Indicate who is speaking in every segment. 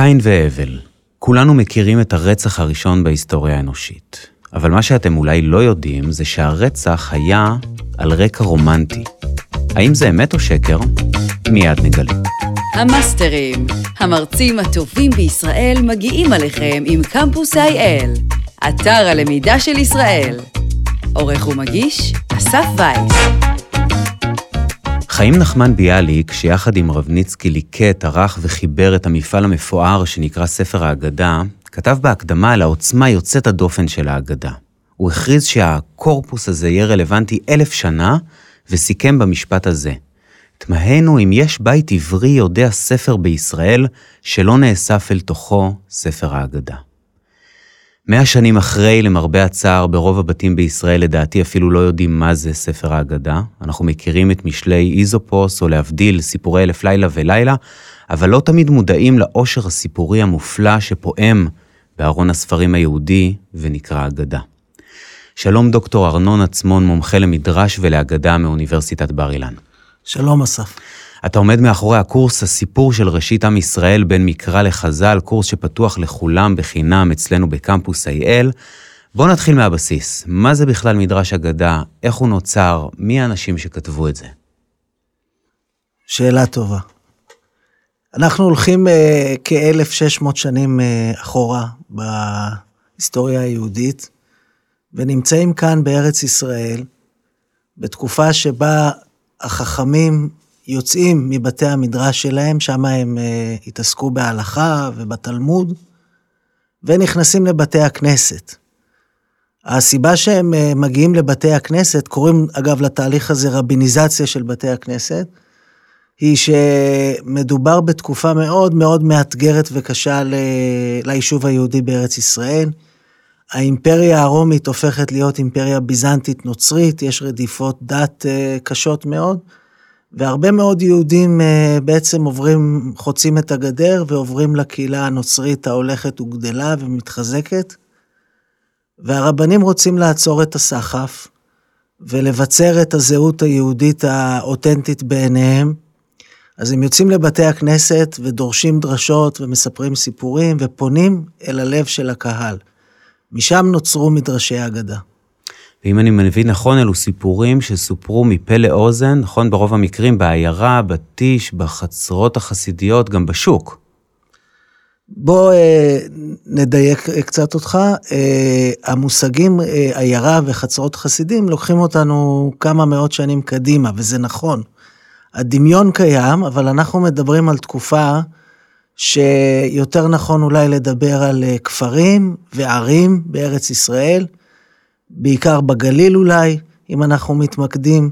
Speaker 1: קין והבל, כולנו מכירים את הרצח הראשון בהיסטוריה האנושית. אבל מה שאתם אולי לא יודעים זה שהרצח היה על רקע רומנטי. האם זה אמת או שקר? מיד נגלה.
Speaker 2: המאסטרים, המרצים הטובים בישראל מגיעים עליכם עם קמפוס IL, אתר הלמידה של ישראל. עורך ומגיש, אסף וייס.
Speaker 1: חיים נחמן ביאליק, שיחד עם רבניצקי ליקט, ערך וחיבר את המפעל המפואר שנקרא ספר האגדה, כתב בהקדמה על העוצמה יוצאת הדופן של האגדה. הוא הכריז שהקורפוס הזה יהיה רלוונטי אלף שנה, וסיכם במשפט הזה: תמהנו אם יש בית עברי יודע ספר בישראל שלא נאסף אל תוכו ספר האגדה. מאה שנים אחרי, למרבה הצער, ברוב הבתים בישראל לדעתי אפילו לא יודעים מה זה ספר האגדה. אנחנו מכירים את משלי איזופוס, או להבדיל, סיפורי אלף לילה ולילה, אבל לא תמיד מודעים לאושר הסיפורי המופלא שפועם בארון הספרים היהודי ונקרא אגדה. שלום דוקטור ארנון עצמון, מומחה למדרש ולאגדה מאוניברסיטת בר אילן.
Speaker 3: שלום אסף.
Speaker 1: אתה עומד מאחורי הקורס הסיפור של ראשית עם ישראל בין מקרא לחז"ל, קורס שפתוח לכולם בחינם אצלנו בקמפוס IL. בואו נתחיל מהבסיס. מה זה בכלל מדרש אגדה? איך הוא נוצר? מי האנשים שכתבו את זה?
Speaker 3: שאלה טובה. אנחנו הולכים uh, כ-1,600 שנים uh, אחורה בהיסטוריה היהודית, ונמצאים כאן בארץ ישראל, בתקופה שבה החכמים יוצאים מבתי המדרש שלהם, שם הם uh, התעסקו בהלכה ובתלמוד, ונכנסים לבתי הכנסת. הסיבה שהם uh, מגיעים לבתי הכנסת, קוראים אגב לתהליך הזה רביניזציה של בתי הכנסת, היא שמדובר בתקופה מאוד מאוד מאתגרת וקשה ל... ליישוב היהודי בארץ ישראל. האימפריה הרומית הופכת להיות אימפריה ביזנטית נוצרית, יש רדיפות דת uh, קשות מאוד. והרבה מאוד יהודים אה, בעצם עוברים, חוצים את הגדר ועוברים לקהילה הנוצרית ההולכת וגדלה ומתחזקת. והרבנים רוצים לעצור את הסחף ולבצר את הזהות היהודית האותנטית בעיניהם. אז הם יוצאים לבתי הכנסת ודורשים דרשות ומספרים סיפורים ופונים אל הלב של הקהל. משם נוצרו מדרשי אגדה.
Speaker 1: ואם אני מבין נכון, אלו סיפורים שסופרו מפה לאוזן, נכון ברוב המקרים, בעיירה, בטיש, בחצרות החסידיות, גם בשוק.
Speaker 3: בוא אה, נדייק קצת אותך. אה, המושגים אה, עיירה וחצרות חסידים לוקחים אותנו כמה מאות שנים קדימה, וזה נכון. הדמיון קיים, אבל אנחנו מדברים על תקופה שיותר נכון אולי לדבר על אה, כפרים וערים בארץ ישראל. בעיקר בגליל אולי, אם אנחנו מתמקדים,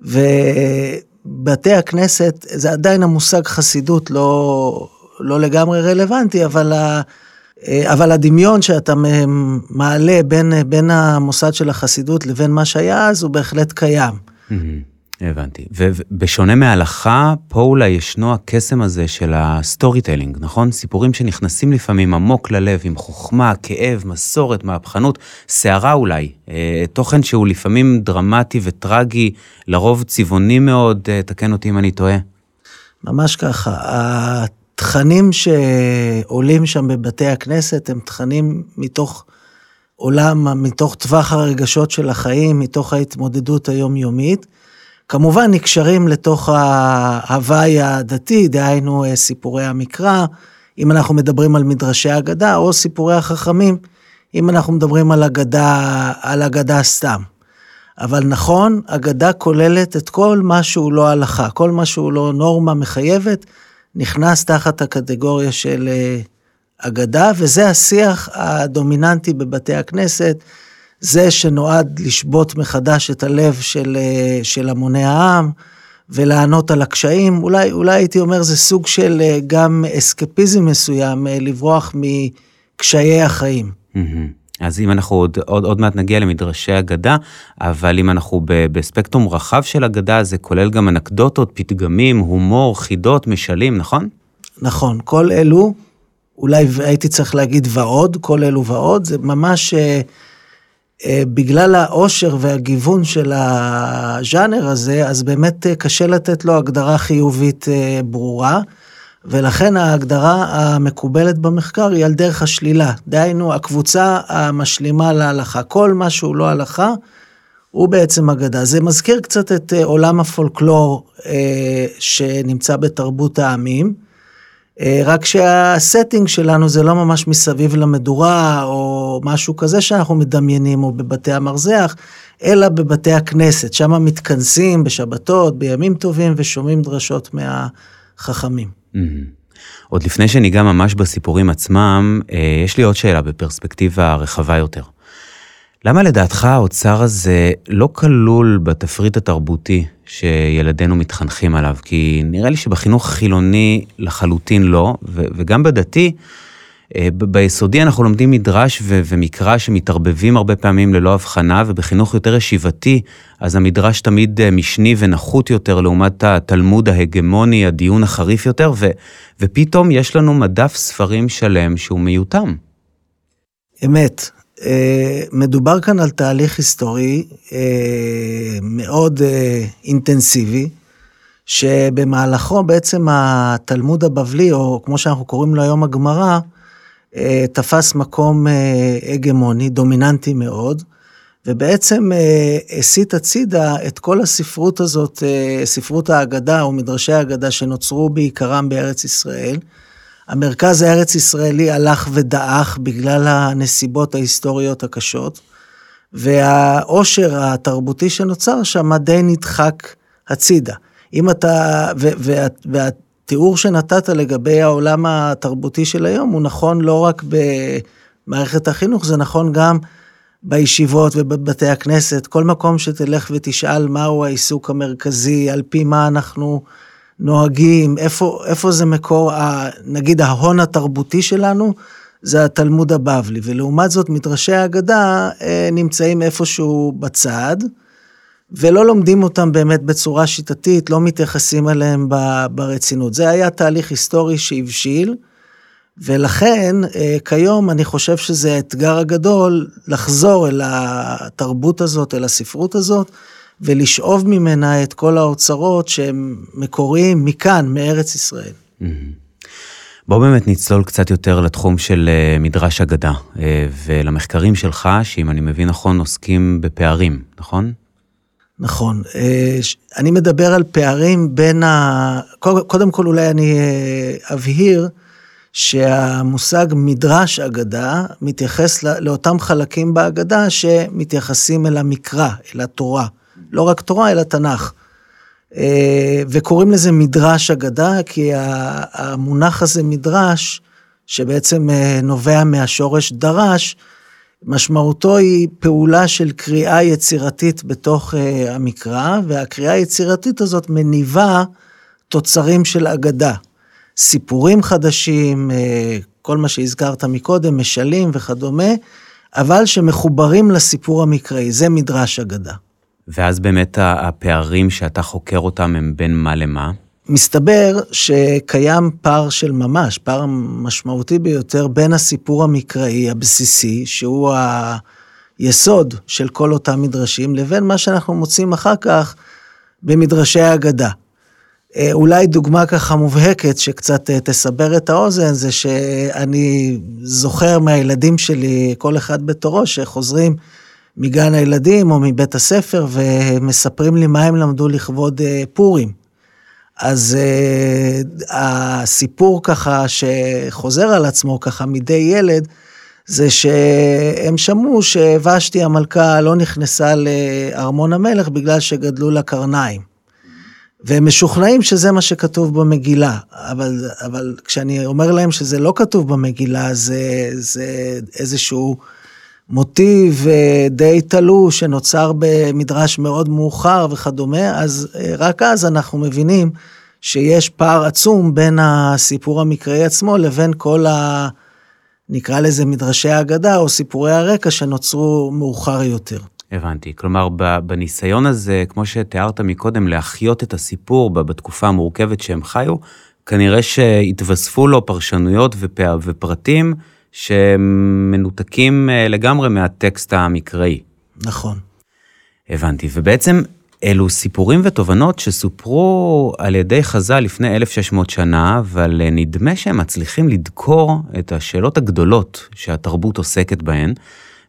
Speaker 3: ובתי הכנסת, זה עדיין המושג חסידות לא, לא לגמרי רלוונטי, אבל, ה, אבל הדמיון שאתה מעלה בין, בין המוסד של החסידות לבין מה שהיה אז, הוא בהחלט קיים.
Speaker 1: Mm-hmm. הבנתי. ובשונה מההלכה, פה אולי ישנו הקסם הזה של ה storytelling, נכון? סיפורים שנכנסים לפעמים עמוק ללב עם חוכמה, כאב, מסורת, מהפכנות, סערה אולי. אה, תוכן שהוא לפעמים דרמטי וטרגי, לרוב צבעוני מאוד, אה, תקן אותי אם אני טועה.
Speaker 3: ממש ככה. התכנים שעולים שם בבתי הכנסת הם תכנים מתוך עולם, מתוך טווח הרגשות של החיים, מתוך ההתמודדות היומיומית. כמובן נקשרים לתוך ההוואי הדתי, דהיינו אה, סיפורי המקרא, אם אנחנו מדברים על מדרשי אגדה, או סיפורי החכמים, אם אנחנו מדברים על אגדה, על אגדה סתם. אבל נכון, אגדה כוללת את כל מה שהוא לא הלכה, כל מה שהוא לא נורמה מחייבת, נכנס תחת הקטגוריה של אה, אגדה, וזה השיח הדומיננטי בבתי הכנסת. זה שנועד לשבות מחדש את הלב של, אה, של המוני העם ולענות על הקשיים, אולי, אולי הייתי אומר זה סוג של אה, גם אסקפיזם מסוים, אה, לברוח מקשיי החיים.
Speaker 1: אז אם אנחנו עוד, עוד, עוד מעט נגיע למדרשי אגדה, אבל אם אנחנו ב, בספקטרום רחב של אגדה, זה כולל גם אנקדוטות, פתגמים, הומור, חידות, משלים, נכון?
Speaker 3: נכון, כל אלו, אולי הייתי צריך להגיד ועוד, כל אלו ועוד, זה ממש... אה, בגלל העושר והגיוון של הז'אנר הזה, אז באמת אה, קשה לתת לו הגדרה חיובית אה, ברורה. ולכן ההגדרה המקובלת במחקר היא על דרך השלילה. דהיינו, הקבוצה המשלימה להלכה. כל מה שהוא לא הלכה, הוא בעצם אגדה. זה מזכיר קצת את עולם הפולקלור שנמצא בתרבות העמים, רק שהסטינג שלנו זה לא ממש מסביב למדורה או משהו כזה שאנחנו מדמיינים, או בבתי המרזח, אלא בבתי הכנסת, שם מתכנסים בשבתות, בימים טובים, ושומעים דרשות מהחכמים.
Speaker 1: Mm-hmm. עוד לפני שניגע ממש בסיפורים עצמם, יש לי עוד שאלה בפרספקטיבה רחבה יותר. למה לדעתך האוצר הזה לא כלול בתפריט התרבותי שילדינו מתחנכים עליו? כי נראה לי שבחינוך חילוני לחלוטין לא, וגם בדתי, אה, ביסודי אנחנו לומדים מדרש ומקרא שמתערבבים הרבה פעמים ללא הבחנה, ובחינוך יותר ישיבתי, אז המדרש תמיד אה, משני ונחות יותר לעומת התלמוד ההגמוני, הדיון החריף יותר, ו- ופתאום יש לנו מדף ספרים שלם שהוא מיותם.
Speaker 3: אמת. אה, מדובר כאן על תהליך היסטורי אה, מאוד אה, אינטנסיבי, שבמהלכו בעצם התלמוד הבבלי, או כמו שאנחנו קוראים לו היום הגמרא, תפס מקום הגמוני, דומיננטי מאוד, ובעצם הסיט הצידה את כל הספרות הזאת, ספרות האגדה או מדרשי האגדה שנוצרו בעיקרם בארץ ישראל, המרכז הארץ-ישראלי הלך ודעך בגלל הנסיבות ההיסטוריות הקשות, והעושר התרבותי שנוצר שם די נדחק הצידה. אם אתה, והתיאור שנתת לגבי העולם התרבותי של היום הוא נכון לא רק במערכת החינוך, זה נכון גם בישיבות ובבתי הכנסת, כל מקום שתלך ותשאל מהו העיסוק המרכזי, על פי מה אנחנו נוהגים, איפה, איפה זה מקור, ה, נגיד ההון התרבותי שלנו, זה התלמוד הבבלי, ולעומת זאת מדרשי האגדה אה, נמצאים איפשהו בצד, ולא לומדים אותם באמת בצורה שיטתית, לא מתייחסים אליהם ברצינות. זה היה תהליך היסטורי שהבשיל, ולכן אה, כיום אני חושב שזה האתגר הגדול לחזור אל התרבות הזאת, אל הספרות הזאת, ולשאוב ממנה את כל האוצרות שהם מקוריים מכאן, מארץ ישראל. Mm-hmm.
Speaker 1: בוא באמת נצלול קצת יותר לתחום של אה, מדרש אגדה, אה, ולמחקרים שלך, שאם אני מבין נכון, עוסקים בפערים, נכון?
Speaker 3: נכון. אה, אני מדבר על פערים בין ה... קודם כל אולי אני אבהיר שהמושג מדרש אגדה מתייחס לאותם חלקים באגדה שמתייחסים אל המקרא, אל התורה. לא רק תורה, אלא תנ"ך. אה, וקוראים לזה מדרש אגדה, כי המונח הזה מדרש, שבעצם אה, נובע מהשורש דרש, משמעותו היא פעולה של קריאה יצירתית בתוך אה, המקרא, והקריאה היצירתית הזאת מניבה תוצרים של אגדה. סיפורים חדשים, כל מה שהזכרת מקודם, משלים וכדומה, אבל שמחוברים לסיפור המקראי, זה מדרש אגדה.
Speaker 1: ואז באמת הפערים שאתה חוקר אותם הם בין מה למה?
Speaker 3: מסתבר שקיים פער של ממש, פער משמעותי ביותר בין הסיפור המקראי הבסיסי, שהוא היסוד של כל אותם מדרשים, לבין מה שאנחנו מוצאים אחר כך במדרשי האגדה. אה, אולי דוגמה ככה מובהקת שקצת אה, תסבר את האוזן, זה שאני זוכר מהילדים שלי, כל אחד בתורו, שחוזרים מגן הילדים או מבית הספר, ומספרים לי מה הם למדו לכבוד אה, פורים. אז uh, הסיפור ככה שחוזר על עצמו ככה מדי ילד, זה שהם שמעו שוושתי המלכה לא נכנסה לארמון המלך בגלל שגדלו לה קרניים. והם משוכנעים שזה מה שכתוב במגילה, אבל, אבל כשאני אומר להם שזה לא כתוב במגילה, זה, זה איזשהו מוטיב אה, די תלו שנוצר במדרש מאוד מאוחר וכדומה, אז אה, רק אז אנחנו מבינים שיש פער עצום בין הסיפור המקראי עצמו לבין כל ה... נקרא לזה מדרשי האגדה או סיפורי הרקע שנוצרו מאוחר יותר.
Speaker 1: הבנתי. כלומר, בניסיון הזה, כמו שתיארת מקודם, להחיות את הסיפור בתקופה המורכבת שהם חיו, כנראה שהתווספו לו פרשנויות ופרטים שמנותקים אה, לגמרי מהטקסט המקראי.
Speaker 3: נכון.
Speaker 1: הבנתי, ובעצם אלו סיפורים ותובנות שסופרו על ידי חז"ל לפני 1600 שנה, אבל נדמה שהם מצליחים לדקור את השאלות הגדולות שהתרבות עוסקת בהן,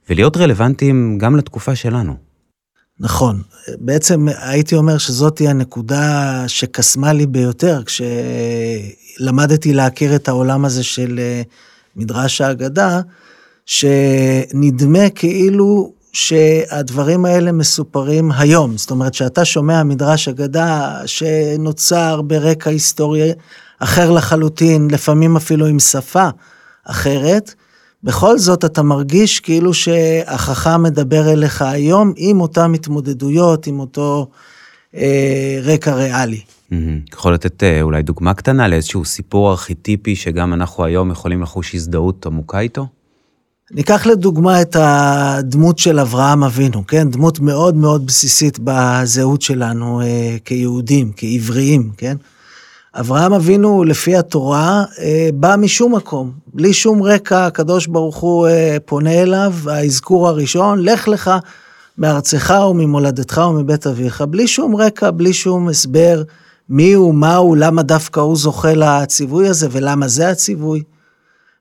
Speaker 1: ולהיות רלוונטיים גם לתקופה שלנו.
Speaker 3: נכון. בעצם הייתי אומר שזאת היא הנקודה שקסמה לי ביותר, כשלמדתי להכיר את העולם הזה של אה, מדרש האגדה, שנדמה כאילו שהדברים האלה מסופרים היום. זאת אומרת, שאתה שומע מדרש אגדה שנוצר ברקע היסטורי אחר לחלוטין, לפעמים אפילו עם שפה אחרת, בכל זאת אתה מרגיש כאילו שהחכם מדבר אליך היום עם אותן התמודדויות, עם אותו אה, רקע ריאלי.
Speaker 1: יכול לתת אה, אולי דוגמה קטנה לאיזשהו סיפור ארכיטיפי שגם אנחנו היום יכולים לחוש הזדהות עמוקה איתו?
Speaker 3: ניקח לדוגמה את הדמות של אברהם אבינו, כן? דמות מאוד מאוד בסיסית בזהות שלנו אה, כיהודים, כעבריים, כן? אברהם אבינו, לפי התורה, אה, בא משום מקום, בלי שום רקע, הקדוש ברוך הוא אה, פונה אליו, האזכור הראשון, לך לך מארצך וממולדתך ומבית אביך, בלי שום רקע, בלי שום הסבר מי הוא, מה הוא, למה דווקא הוא זוכה לציווי הזה ולמה זה הציווי.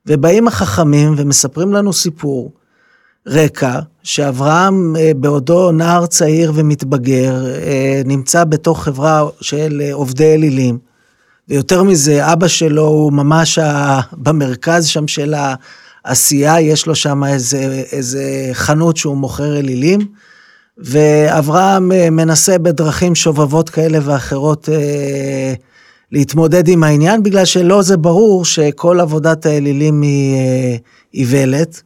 Speaker 3: ובאים החכמים ומספרים לנו סיפור, רקע, שאברהם אה, בעודו נער צעיר ומתבגר, נמצא בתוך חברה של עובדי אלילים. ויותר מזה, אבא שלו הוא ממש ה... במרכז שם של העשייה, יש לו שם איזה, איזה חנות שהוא מוכר אלילים, ואברהם אה, מנסה בדרכים שובבות כאלה ואחרות אה, להתמודד עם העניין, בגלל שלא זה ברור שכל עבודת האלילים היא אה, איוולת.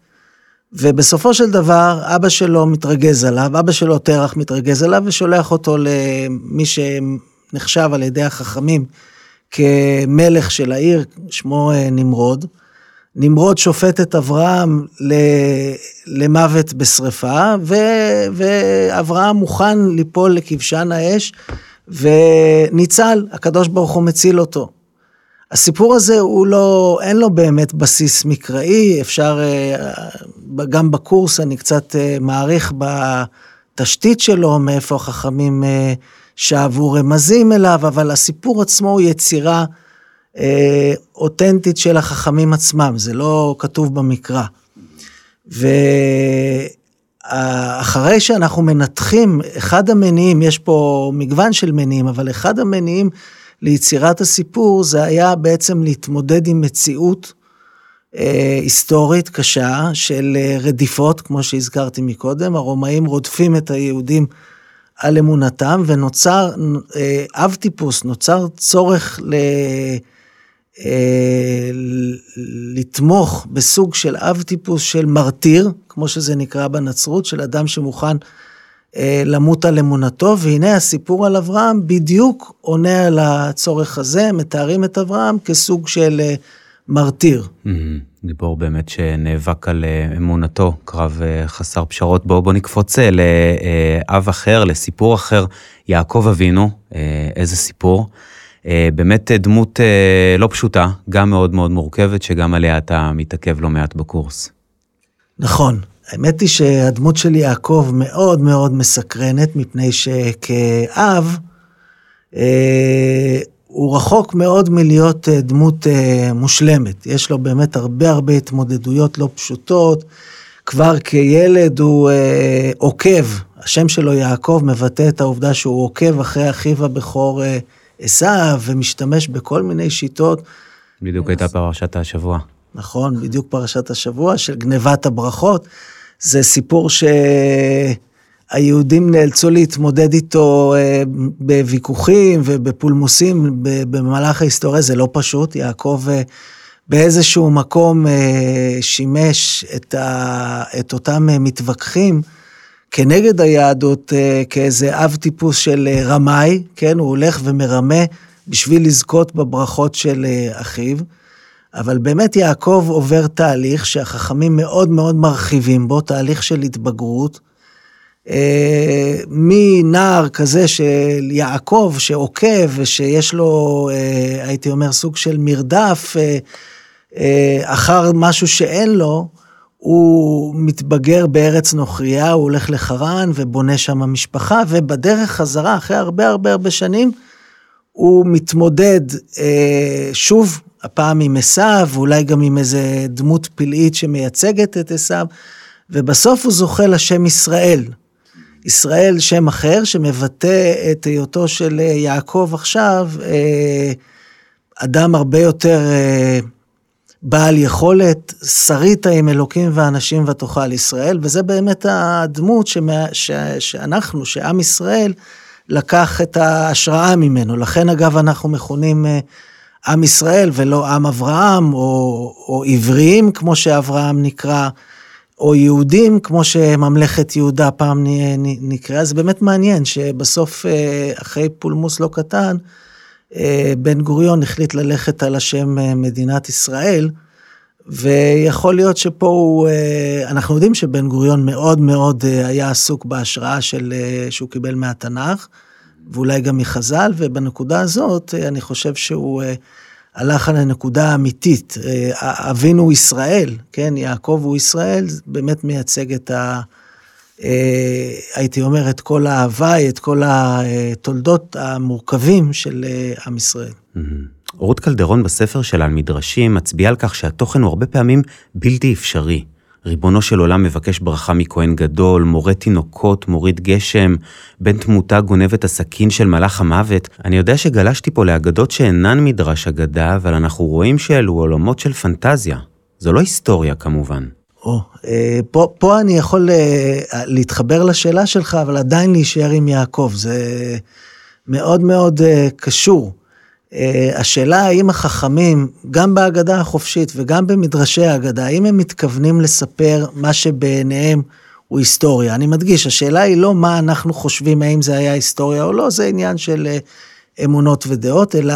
Speaker 3: ובסופו של דבר, אבא שלו מתרגז עליו, אבא שלו תרח מתרגז עליו ושולח אותו למי שנחשב על ידי החכמים כמלך של העיר, שמו נמרוד. נמרוד שופט את אברהם למוות בשרפה, ו, ואברהם מוכן ליפול לכבשן האש, וניצל, הקדוש ברוך הוא מציל אותו. הסיפור הזה הוא לא, אין לו באמת בסיס מקראי, אפשר, אה, גם בקורס אני קצת אה, מעריך בתשתית שלו, מאיפה החכמים שאבו רמזים אליו, אבל הסיפור עצמו הוא יצירה אה, אותנטית של החכמים עצמם, זה לא כתוב במקרא. ואחרי שאנחנו מנתחים, אחד המניעים, יש פה מגוון של מניעים, אבל אחד המניעים ליצירת הסיפור זה היה בעצם להתמודד עם מציאות אה, היסטורית קשה של אה, רדיפות, כמו שהזכרתי מקודם, הרומאים רודפים את היהודים על אמונתם, ונוצר אה, אב טיפוס, נוצר צורך ל... אה, לתמוך בסוג של אב טיפוס של מרטיר, כמו שזה נקרא בנצרות, של אדם שמוכן אה, למות על אמונתו, והנה הסיפור על אברהם בדיוק עונה על הצורך הזה, מתארים את אברהם כסוג של מרטיר.
Speaker 1: Mm-hmm. גיבור באמת שנאבק על אה, אמונתו, קרב אה, חסר פשרות. בואו בוא נקפוץ אה, לאב אחר, לסיפור אחר, יעקב אבינו, איזה סיפור. באמת דמות לא פשוטה, גם מאוד מאוד מורכבת, שגם עליה אתה מתעכב לא מעט בקורס.
Speaker 3: נכון. האמת היא שהדמות של יעקב מאוד מאוד מסקרנת, מפני שכאב, הוא רחוק מאוד מלהיות אה, דמות אה, מושלמת. יש לו באמת הרבה הרבה התמודדויות לא פשוטות. כבר כילד הוא אה, עוקב, השם שלו יעקב מבטא את העובדה שהוא עוקב אחרי אחיו הבכור עשיו, ומשתמש בכל מיני שיטות.
Speaker 1: בדיוק הייתה פרשת השבוע.
Speaker 3: נכון, בדיוק פרשת השבוע של גנבת הברכות. זה סיפור ש... היהודים נאלצו להתמודד איתו אה, בוויכוחים ובפולמוסים במהלך ההיסטוריה, זה לא פשוט. יעקב אה, באיזשהו מקום אה, שימש את, ה, את אותם מתווכחים כנגד היהדות כאיזה אב טיפוס של רמאי, כן? הוא הולך ומרמה בשביל לזכות בברכות של אחיו. אבל באמת יעקב עובר תהליך שהחכמים מאוד מאוד מרחיבים בו, תהליך של התבגרות. אה, מנער כזה של יעקב שעוקב ושיש לו, אה, הייתי אומר, סוג של מרדף אה, אחר משהו שאין לו, הוא מתבגר בארץ נוכריה, הוא הולך לחרן ובונה שם משפחה, ובדרך חזרה, אחרי הרבה הרבה הרבה שנים, הוא מתמודד אה, שוב, הפעם עם עשיו, ואולי גם עם איזה דמות פלאית שמייצגת את עשיו, ובסוף הוא זוכה לשם ישראל. ישראל שם אחר שמבטא את היותו של אה, יעקב עכשיו, אה, אדם הרבה יותר אה, בעל יכולת, שרית עם אלוקים ואנשים ותאכל ישראל, וזה באמת הדמות שמה, ש, שאנחנו, שעם ישראל, לקח את ההשראה ממנו. לכן אגב אנחנו מכונים עם ישראל ולא עם אברהם, או, או עבריים כמו שאברהם נקרא. או יהודים, כמו שממלכת יהודה פעם נקראה, זה באמת מעניין שבסוף, אה, אחרי פולמוס לא קטן, אה, בן גוריון החליט ללכת על השם אה, מדינת ישראל, ויכול להיות שפה הוא, אנחנו יודעים שבן גוריון מאוד מאוד היה עסוק בהשראה של, שהוא קיבל מהתנ"ך, ואולי גם מחז"ל, ובנקודה הזאת אני חושב שהוא הלך על הנקודה האמיתית. אה, אבינו ישראל, כן, יעקב הוא ישראל, באמת מייצג את ה... אה, הייתי אומר, את כל ההוואי, את כל התולדות המורכבים של אה, עם ישראל.
Speaker 1: רות קלדרון בספר שלה על מדרשים מצביעה על כך שהתוכן הוא הרבה פעמים בלתי אפשרי. ריבונו של עולם מבקש ברכה מכהן גדול, מורה תינוקות, מוריד גשם, בן תמותה גונב את הסכין של מלאך המוות. אני יודע שגלשתי פה לאגדות שאינן מדרש אגדה, אבל אנחנו רואים שאלו עולמות של פנטזיה. זו לא היסטוריה כמובן.
Speaker 3: או, אה, פה, פה אני יכול אה, להתחבר לשאלה שלך, אבל עדיין להישאר עם יעקב, זה מאוד מאוד אה, קשור. השאלה האם החכמים, גם בהגדה החופשית וגם במדרשי ההגדה, האם הם מתכוונים לספר מה שבעיניהם הוא היסטוריה. אני מדגיש, השאלה היא לא מה אנחנו חושבים, האם זה היה היסטוריה או לא, זה עניין של אמונות ודעות, אלא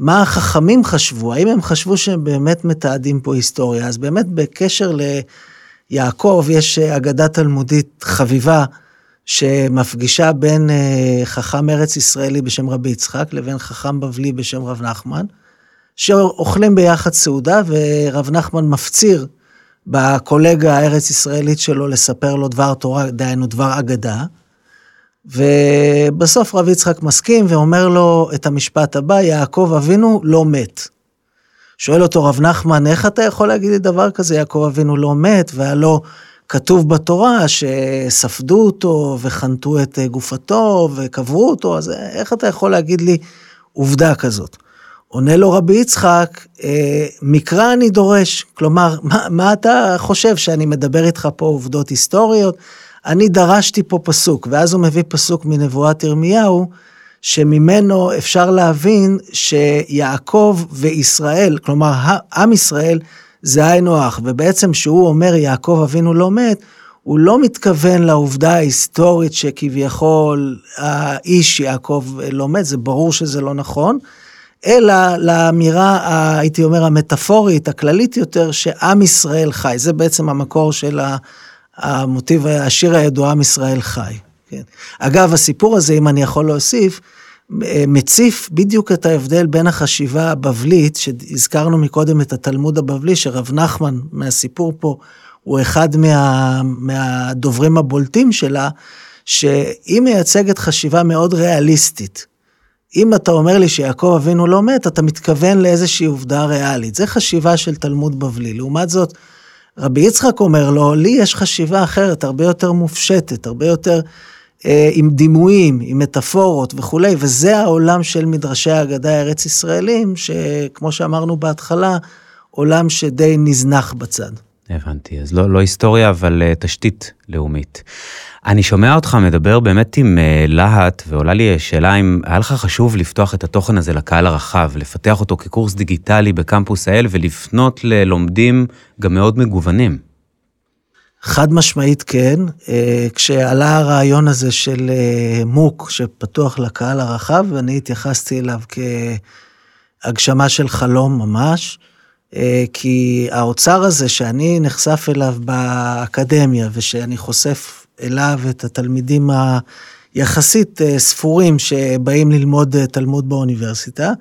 Speaker 3: מה החכמים חשבו, האם הם חשבו שהם באמת מתעדים פה היסטוריה. אז באמת בקשר ליעקב יש אה, אגדה תלמודית חביבה. שמפגישה בין אה, חכם ארץ ישראלי בשם רבי יצחק לבין חכם בבלי בשם רב נחמן, שאוכלים ביחד סעודה, ורב נחמן מפציר בקולגה הארץ ישראלית שלו לספר לו דבר תורה, דהיינו דבר אגדה. ובסוף רב יצחק מסכים ואומר לו את המשפט הבא, יעקב אבינו לא מת. שואל אותו רב נחמן, איך אתה יכול להגיד לי דבר כזה, יעקב אבינו לא מת, והלא כתוב בתורה שספדו אותו וחנתו את גופתו וקברו אותו, אז איך אתה יכול להגיד לי עובדה כזאת? עונה לו רבי יצחק, אה, מקרא אני דורש, כלומר, מה, מה אתה חושב, שאני מדבר איתך פה עובדות היסטוריות? אני דרשתי פה פסוק, ואז הוא מביא פסוק מנבואת ירמיהו, שממנו אפשר להבין שיעקב וישראל, כלומר, עם ישראל, זה היינו הך, ובעצם שהוא אומר יעקב אבינו לא מת, הוא לא מתכוון לעובדה ההיסטורית שכביכול האיש יעקב לא מת, זה ברור שזה לא נכון, אלא לאמירה, הייתי אומר, המטאפורית, הכללית יותר, שעם ישראל חי. זה בעצם המקור של המוטיב, השיר הידוע, עם ישראל חי. כן. אגב, הסיפור הזה, אם אני יכול להוסיף, מציף בדיוק את ההבדל בין החשיבה הבבלית, שהזכרנו מקודם את התלמוד הבבלי, שרב נחמן מהסיפור פה הוא אחד מה, מהדוברים הבולטים שלה, שהיא מייצגת חשיבה מאוד ריאליסטית. אם אתה אומר לי שיעקב אבינו לא מת, אתה מתכוון לאיזושהי עובדה ריאלית. זה חשיבה של תלמוד בבלי. לעומת זאת, רבי יצחק אומר לו, לי יש חשיבה אחרת, הרבה יותר מופשטת, הרבה יותר אה, עם דימויים, עם מטאפורות וכולי, וזה העולם של מדרשי האגדה הארץ ישראלים, שכמו שאמרנו בהתחלה, עולם שדי נזנח בצד.
Speaker 1: הבנתי, אז לא, לא היסטוריה, אבל uh, תשתית לאומית. אני שומע אותך מדבר באמת עם uh, להט, ועולה לי שאלה אם היה לך חשוב לפתוח את התוכן הזה לקהל הרחב, לפתח אותו כקורס דיגיטלי בקמפוס האל ולפנות ללומדים גם מאוד מגוונים.
Speaker 3: חד משמעית כן, אה, כשעלה הרעיון הזה של אה, מוק שפתוח לקהל הרחב, ואני התייחסתי אליו כהגשמה של חלום ממש, אה, כי האוצר הזה שאני נחשף אליו באקדמיה, ושאני חושף אליו את התלמידים היחסית ספורים שבאים ללמוד תלמוד באוניברסיטה,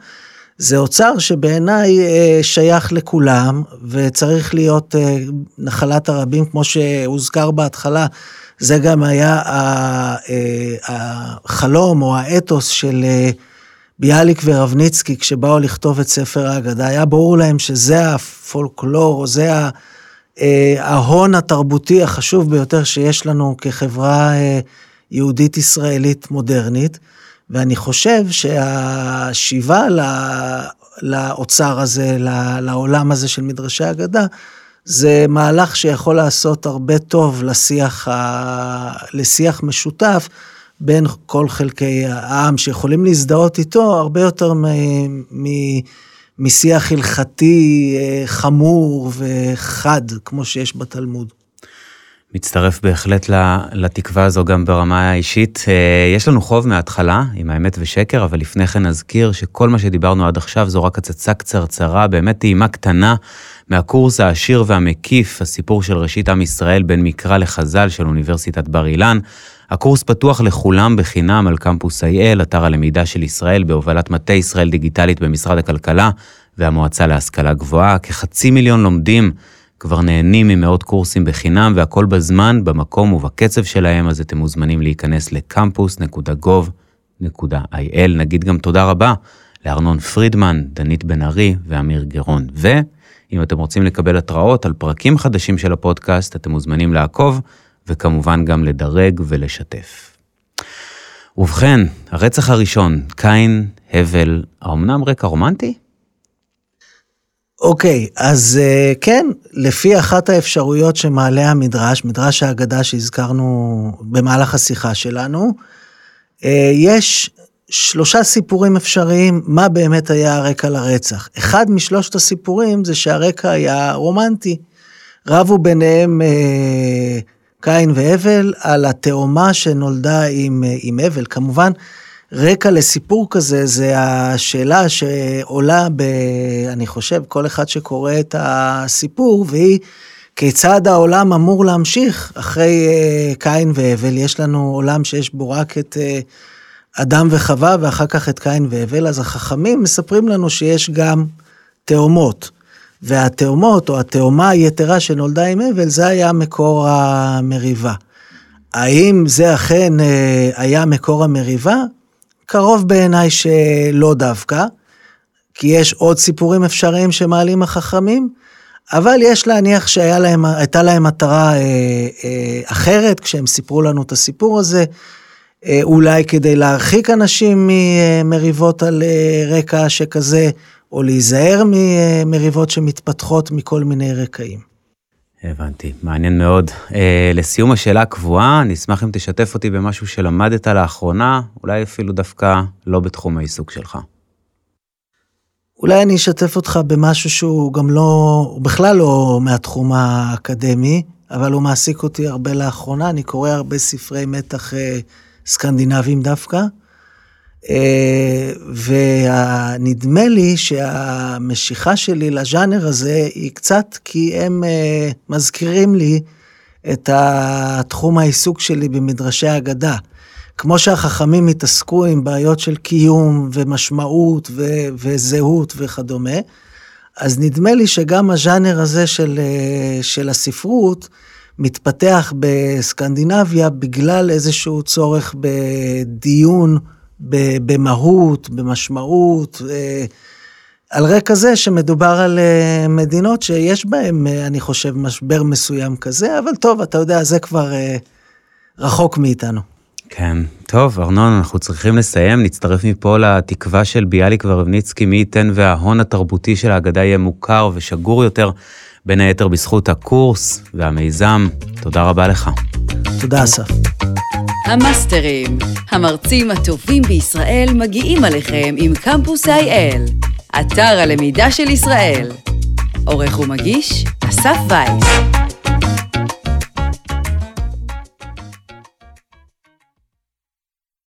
Speaker 3: זה אוצר שבעיניי אה, שייך לכולם, וצריך להיות אה, נחלת הרבים, כמו שהוזכר בהתחלה. זה גם היה החלום או האתוס של ביאליק ורבניצקי, כשבאו לכתוב את ספר ההגדה, היה ברור להם שזה הפולקלור, או זה ההון התרבותי החשוב ביותר שיש לנו כחברה יהודית ישראלית מודרנית. ואני חושב שהשיבה לאוצר הזה, לעולם הזה של מדרשי אגדה, זה מהלך שיכול לעשות הרבה טוב לשיח, לשיח משותף בין כל חלקי העם, שיכולים להזדהות איתו הרבה יותר מ, מ, משיח הלכתי אה, חמור וחד, כמו שיש בתלמוד.
Speaker 1: מצטרף בהחלט לתקווה הזו גם ברמה האישית. אה, יש לנו חוב מההתחלה עם האמת ושקר, אבל לפני כן נזכיר שכל מה שדיברנו עד עכשיו זו רק הצצה קצרצרה, באמת טעימה קטנה מהקורס העשיר והמקיף, הסיפור של ראשית עם ישראל בין מקרא לחז"ל של אוניברסיטת בר אילן. הקורס פתוח לכולם בחינם על קמפוס IL, אתר הלמידה של ישראל, בהובלת מטה ישראל דיגיטלית במשרד הכלכלה והמועצה להשכלה גבוהה. כחצי מיליון לומדים. כבר נהנים ממאות קורסים בחינם והכל בזמן, במקום ובקצב שלהם, אז אתם מוזמנים להיכנס לקמפוס.gov.il. נגיד גם תודה רבה לארנון פרידמן, דנית בן ארי ואמיר גרון. ואם אתם רוצים לקבל התראות על פרקים חדשים של הפודקאסט, אתם מוזמנים לעקוב, וכמובן גם לדרג ולשתף. ובכן, הרצח הראשון, קין, הבל, האמנם רקע רומנטי?
Speaker 3: אוקיי, okay, אז uh, כן, לפי אחת האפשרויות שמעלה המדרש, מדרש ההגדה שהזכרנו במהלך השיחה שלנו, uh, יש שלושה סיפורים אפשריים מה באמת היה הרקע לרצח. אחד משלושת הסיפורים זה שהרקע היה רומנטי. רבו ביניהם uh, קין והבל על התאומה שנולדה עם, עם הבל. כמובן, רקע לסיפור כזה זה השאלה שעולה ב... אני חושב, כל אחד שקורא את הסיפור, והיא כיצד העולם אמור להמשיך אחרי uh, קין והבל. יש לנו עולם שיש בו רק את uh, אדם וחווה, ואחר כך את קין והבל, אז החכמים מספרים לנו שיש גם תאומות. והתאומות, או התאומה היתרה שנולדה עם הבל, זה היה מקור המריבה. האם זה אכן uh, היה מקור המריבה? קרוב בעיניי שלא דווקא, כי יש עוד סיפורים אפשריים שמעלים החכמים, אבל יש להניח שהייתה להם מטרה אה, אה, אחרת כשהם סיפרו לנו את הסיפור הזה, אה, אולי כדי להרחיק אנשים ממריבות על אה, רקע שכזה, או להיזהר ממריבות שמתפתחות מכל מיני רקעים.
Speaker 1: הבנתי, מעניין מאוד. Uh, לסיום השאלה הקבועה, אני אשמח אם תשתף אותי במשהו שלמדת לאחרונה, אולי אפילו דווקא לא בתחום העיסוק שלך.
Speaker 3: אולי אני אשתף אותך במשהו שהוא גם לא, הוא בכלל לא מהתחום האקדמי, אבל הוא מעסיק אותי הרבה לאחרונה, אני קורא הרבה ספרי מתח uh, סקנדינביים דווקא. אה, ונדמה לי שהמשיכה שלי לז'אנר הזה היא קצת כי הם אה, מזכירים לי את התחום העיסוק שלי במדרשי אגדה. כמו שהחכמים התעסקו עם בעיות של קיום ומשמעות ו- וזהות וכדומה, אז נדמה לי שגם הז'אנר הזה של, אה, של הספרות מתפתח בסקנדינביה בגלל איזשהו צורך בדיון במהות, במשמעות, אה, על רקע זה שמדובר על אה, מדינות שיש בהן, אה, אני חושב, משבר מסוים כזה, אבל טוב, אתה יודע, זה כבר רחוק מאיתנו.
Speaker 1: כן, טוב, ארנון, אנחנו צריכים לסיים, נצטרף מפה לתקווה של ביאליק ורבניצקי, מי ייתן וההון התרבותי של ההגדה יהיה מוכר ושגור יותר, בין היתר בזכות הקורס והמיזם. תודה רבה לך.
Speaker 3: תודה, אסף.
Speaker 2: המאסטרים, המרצים הטובים בישראל מגיעים עליכם עם קמפוס IL, אתר הלמידה של ישראל. עורך ומגיש, אסף וייס.